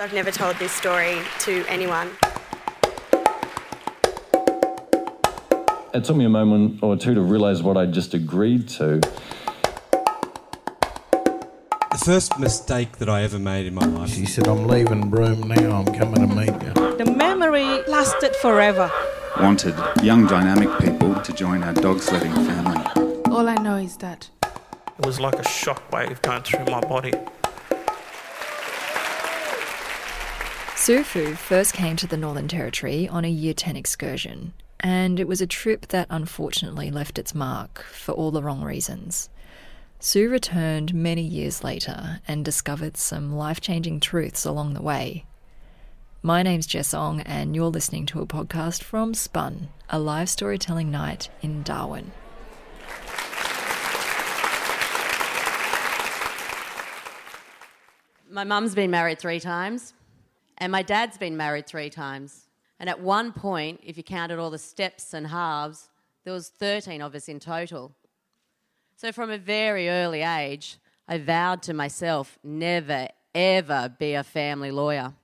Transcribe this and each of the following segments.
I've never told this story to anyone. It took me a moment or two to realise what I'd just agreed to. The first mistake that I ever made in my life. She said, I'm leaving Broome now, I'm coming to meet you. The memory lasted forever. Wanted young, dynamic people to join our dog sledding family. All I know is that it was like a shockwave going through my body. Sue Fu first came to the Northern Territory on a Year 10 excursion, and it was a trip that unfortunately left its mark for all the wrong reasons. Sue returned many years later and discovered some life changing truths along the way. My name's Jess Ong, and you're listening to a podcast from Spun, a live storytelling night in Darwin. My mum's been married three times, and my dad's been married three times. And at one point, if you counted all the steps and halves, there was 13 of us in total. So from a very early age, I vowed to myself never, ever be a family lawyer.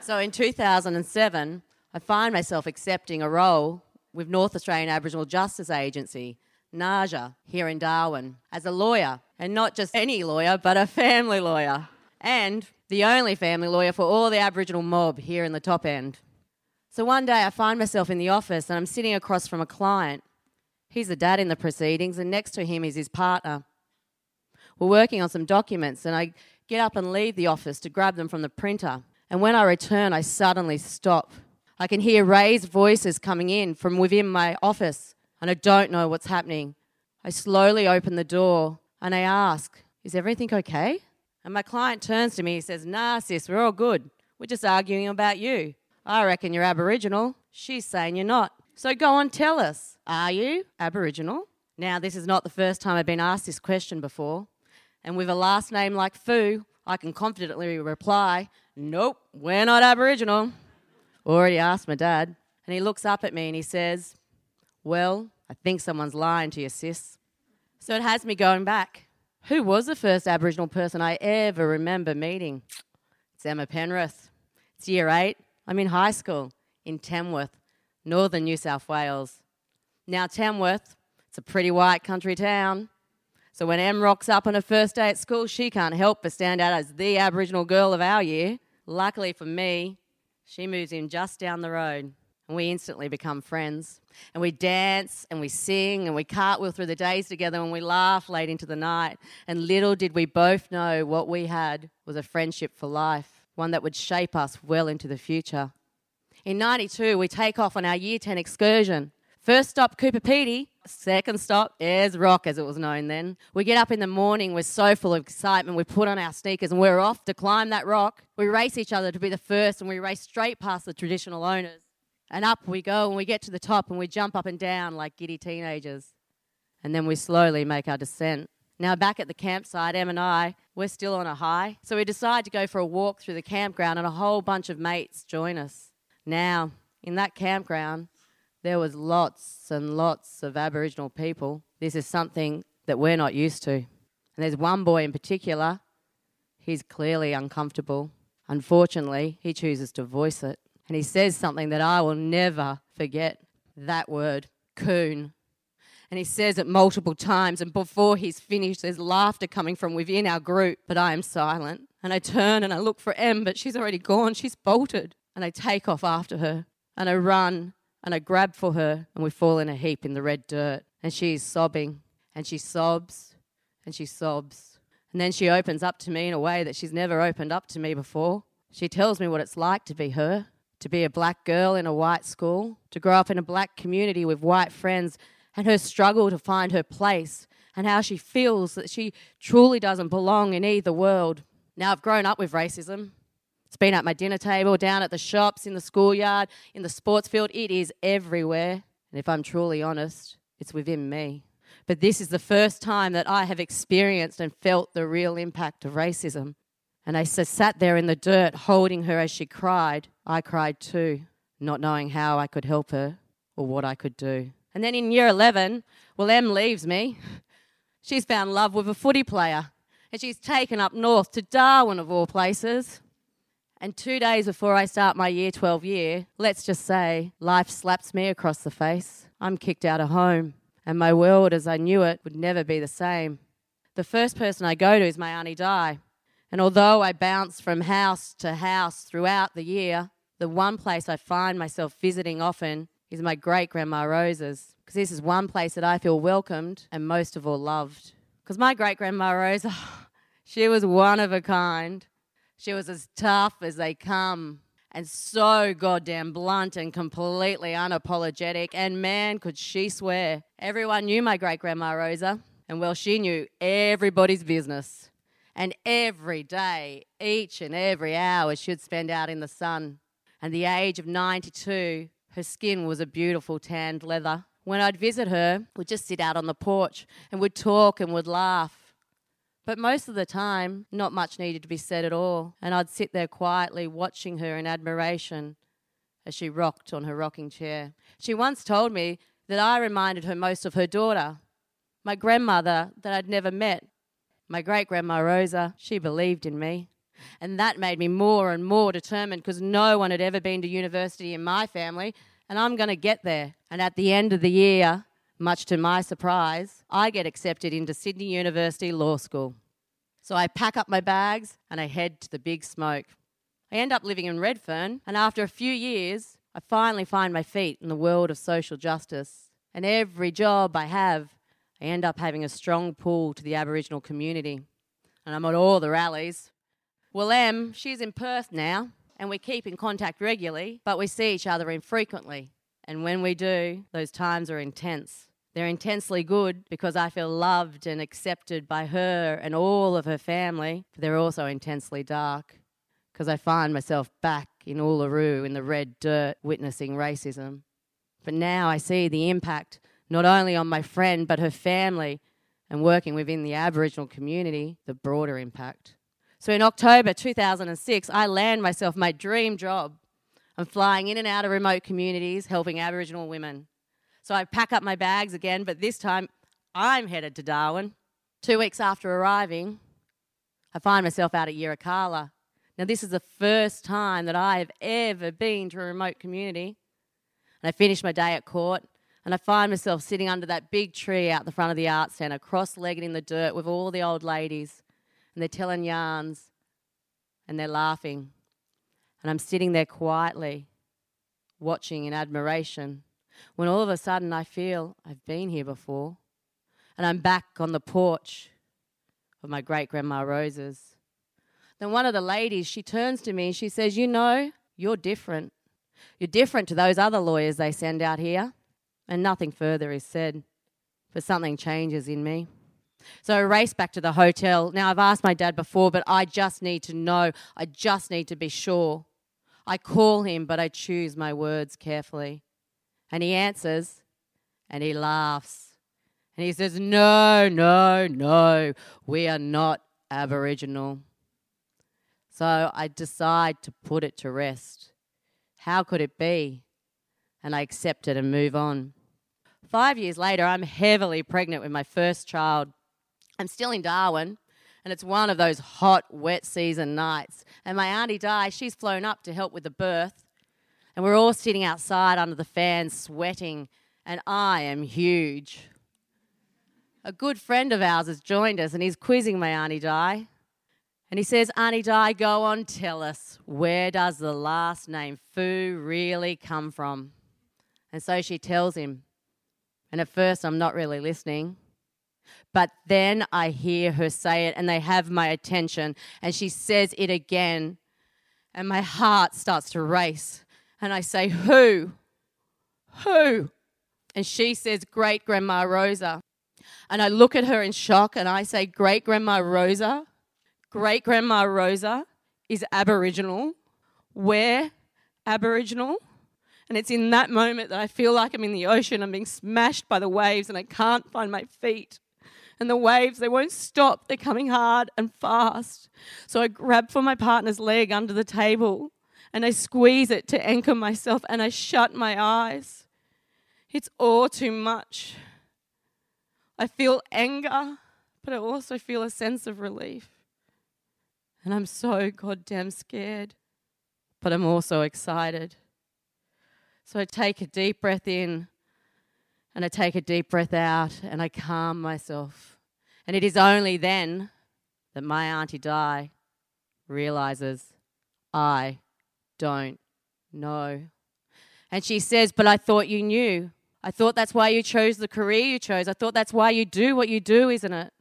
so in 2007, I find myself accepting a role with North Australian Aboriginal Justice Agency, NAAJA, here in Darwin, as a lawyer and not just any lawyer, but a family lawyer. And the only family lawyer for all the Aboriginal mob here in the top end. So one day I find myself in the office and I'm sitting across from a client. He's the dad in the proceedings, and next to him is his partner. We're working on some documents, and I get up and leave the office to grab them from the printer. And when I return, I suddenly stop. I can hear raised voices coming in from within my office, and I don't know what's happening. I slowly open the door and I ask, Is everything okay? And my client turns to me and says, Nah, sis, we're all good. We're just arguing about you. I reckon you're Aboriginal. She's saying you're not. So go on, tell us. Are you Aboriginal? Now, this is not the first time I've been asked this question before. And with a last name like Fu, I can confidently reply, Nope, we're not Aboriginal. Already asked my dad. And he looks up at me and he says, Well, I think someone's lying to you, sis. So it has me going back. Who was the first Aboriginal person I ever remember meeting? It's Emma Penrith. It's year eight. I'm in high school in Tamworth, northern New South Wales. Now, Tamworth, it's a pretty white country town. So when Em rocks up on her first day at school, she can't help but stand out as the Aboriginal girl of our year. Luckily for me, she moves in just down the road and we instantly become friends. And we dance and we sing and we cartwheel through the days together and we laugh late into the night. And little did we both know what we had was a friendship for life, one that would shape us well into the future. In 92, we take off on our Year 10 excursion. First stop, Coober Pedy. Second stop, Ayers Rock, as it was known then. We get up in the morning, we're so full of excitement, we put on our sneakers and we're off to climb that rock. We race each other to be the first and we race straight past the traditional owners. And up we go, and we get to the top, and we jump up and down like giddy teenagers. And then we slowly make our descent. Now, back at the campsite, Em and I, we're still on a high. So we decide to go for a walk through the campground, and a whole bunch of mates join us. Now, in that campground, there was lots and lots of Aboriginal people. This is something that we're not used to. And there's one boy in particular, he's clearly uncomfortable. Unfortunately, he chooses to voice it. And he says something that I will never forget that word, coon. And he says it multiple times. And before he's finished, there's laughter coming from within our group, but I am silent. And I turn and I look for Em, but she's already gone. She's bolted. And I take off after her. And I run and I grab for her, and we fall in a heap in the red dirt. And she is sobbing. And she sobs and she sobs. And then she opens up to me in a way that she's never opened up to me before. She tells me what it's like to be her to be a black girl in a white school, to grow up in a black community with white friends, and her struggle to find her place, and how she feels that she truly doesn't belong in either world. Now, I've grown up with racism. It's been at my dinner table, down at the shops, in the schoolyard, in the sports field. It is everywhere. And if I'm truly honest, it's within me. But this is the first time that I have experienced and felt the real impact of racism. And I sat there in the dirt holding her as she cried. I cried too, not knowing how I could help her or what I could do. And then in year 11, well, Em leaves me. She's found love with a footy player. And she's taken up north to Darwin, of all places. And two days before I start my year 12 year, let's just say life slaps me across the face. I'm kicked out of home, and my world as I knew it would never be the same. The first person I go to is my Auntie Di. And although I bounce from house to house throughout the year, the one place I find myself visiting often is my great grandma Rosa's, because this is one place that I feel welcomed and most of all loved. Because my great grandma Rosa, she was one of a kind. She was as tough as they come and so goddamn blunt and completely unapologetic. And man, could she swear. Everyone knew my great grandma Rosa, and well, she knew everybody's business. And every day, each and every hour, she'd spend out in the sun. And the age of 92, her skin was a beautiful tanned leather. When I'd visit her, we'd just sit out on the porch and we'd talk and would laugh. But most of the time, not much needed to be said at all, and I'd sit there quietly watching her in admiration as she rocked on her rocking chair. She once told me that I reminded her most of her daughter, my grandmother that I'd never met. My great grandma Rosa, she believed in me. And that made me more and more determined because no one had ever been to university in my family, and I'm going to get there. And at the end of the year, much to my surprise, I get accepted into Sydney University Law School. So I pack up my bags and I head to the big smoke. I end up living in Redfern, and after a few years, I finally find my feet in the world of social justice. And every job I have, I end up having a strong pull to the Aboriginal community. And I'm at all the rallies. Well, Em, she's in Perth now, and we keep in contact regularly, but we see each other infrequently. And when we do, those times are intense. They're intensely good because I feel loved and accepted by her and all of her family, but they're also intensely dark because I find myself back in Uluru in the red dirt witnessing racism. But now I see the impact not only on my friend but her family and working within the Aboriginal community, the broader impact. So in October 2006, I land myself my dream job. I'm flying in and out of remote communities helping Aboriginal women. So I pack up my bags again, but this time I'm headed to Darwin. Two weeks after arriving, I find myself out at Yirrkala. Now, this is the first time that I have ever been to a remote community. And I finish my day at court, and I find myself sitting under that big tree out the front of the art centre, cross legged in the dirt with all the old ladies, and they're telling yarns, and they're laughing. And I'm sitting there quietly, watching in admiration, when all of a sudden I feel I've been here before, and I'm back on the porch of my great grandma Rosa's. Then one of the ladies, she turns to me and she says, You know, you're different. You're different to those other lawyers they send out here. And nothing further is said, but something changes in me. So I race back to the hotel. Now, I've asked my dad before, but I just need to know. I just need to be sure. I call him, but I choose my words carefully. And he answers and he laughs. And he says, No, no, no, we are not Aboriginal. So I decide to put it to rest. How could it be? And I accept it and move on. Five years later, I'm heavily pregnant with my first child. I'm still in Darwin, and it's one of those hot, wet season nights. And my auntie Di, she's flown up to help with the birth. And we're all sitting outside under the fan, sweating, and I am huge. A good friend of ours has joined us, and he's quizzing my auntie Di. And he says, Auntie Di, go on, tell us, where does the last name Fu really come from? And so she tells him. And at first, I'm not really listening. But then I hear her say it, and they have my attention. And she says it again. And my heart starts to race. And I say, Who? Who? And she says, Great Grandma Rosa. And I look at her in shock and I say, Great Grandma Rosa? Great Grandma Rosa is Aboriginal. We're Aboriginal. And it's in that moment that I feel like I'm in the ocean. I'm being smashed by the waves and I can't find my feet. And the waves, they won't stop. They're coming hard and fast. So I grab for my partner's leg under the table and I squeeze it to anchor myself and I shut my eyes. It's all too much. I feel anger, but I also feel a sense of relief. And I'm so goddamn scared, but I'm also excited. So I take a deep breath in and I take a deep breath out and I calm myself. And it is only then that my Auntie Di realizes I don't know. And she says, But I thought you knew. I thought that's why you chose the career you chose. I thought that's why you do what you do, isn't it?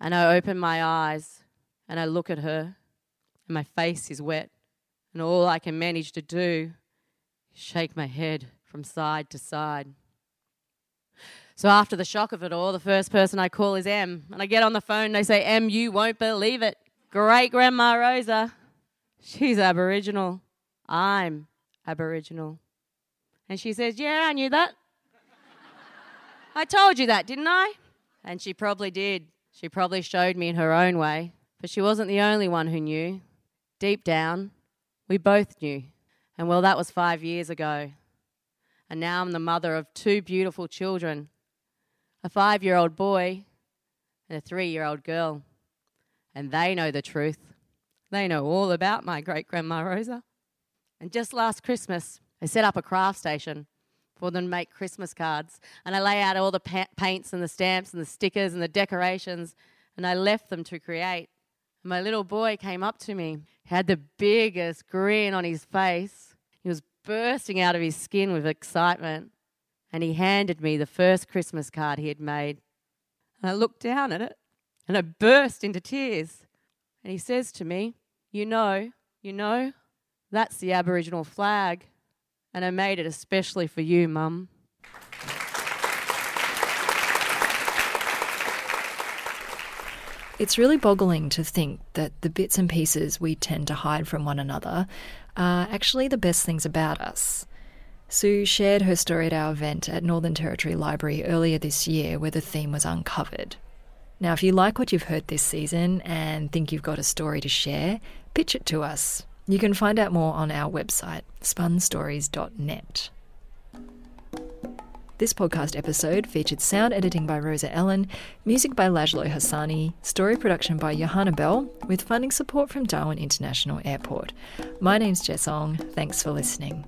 And I open my eyes and I look at her, and my face is wet. And all I can manage to do shake my head from side to side. So after the shock of it all, the first person I call is Em. And I get on the phone and they say, Em, you won't believe it. Great Grandma Rosa. She's Aboriginal. I'm Aboriginal. And she says, Yeah, I knew that. I told you that, didn't I? And she probably did. She probably showed me in her own way. But she wasn't the only one who knew. Deep down, we both knew. And well, that was five years ago. And now I'm the mother of two beautiful children a five year old boy and a three year old girl. And they know the truth. They know all about my great grandma Rosa. And just last Christmas, I set up a craft station for them to make Christmas cards. And I lay out all the pa- paints and the stamps and the stickers and the decorations, and I left them to create. And my little boy came up to me, had the biggest grin on his face. He was bursting out of his skin with excitement. And he handed me the first Christmas card he had made. And I looked down at it and I burst into tears. And he says to me, You know, you know, that's the Aboriginal flag. And I made it especially for you, Mum. It's really boggling to think that the bits and pieces we tend to hide from one another are actually the best things about us. Sue shared her story at our event at Northern Territory Library earlier this year, where the theme was uncovered. Now, if you like what you've heard this season and think you've got a story to share, pitch it to us. You can find out more on our website, spunstories.net. This podcast episode featured sound editing by Rosa Ellen, music by Lajlo Hassani, story production by Johanna Bell, with funding support from Darwin International Airport. My name's Jess Ong. Thanks for listening.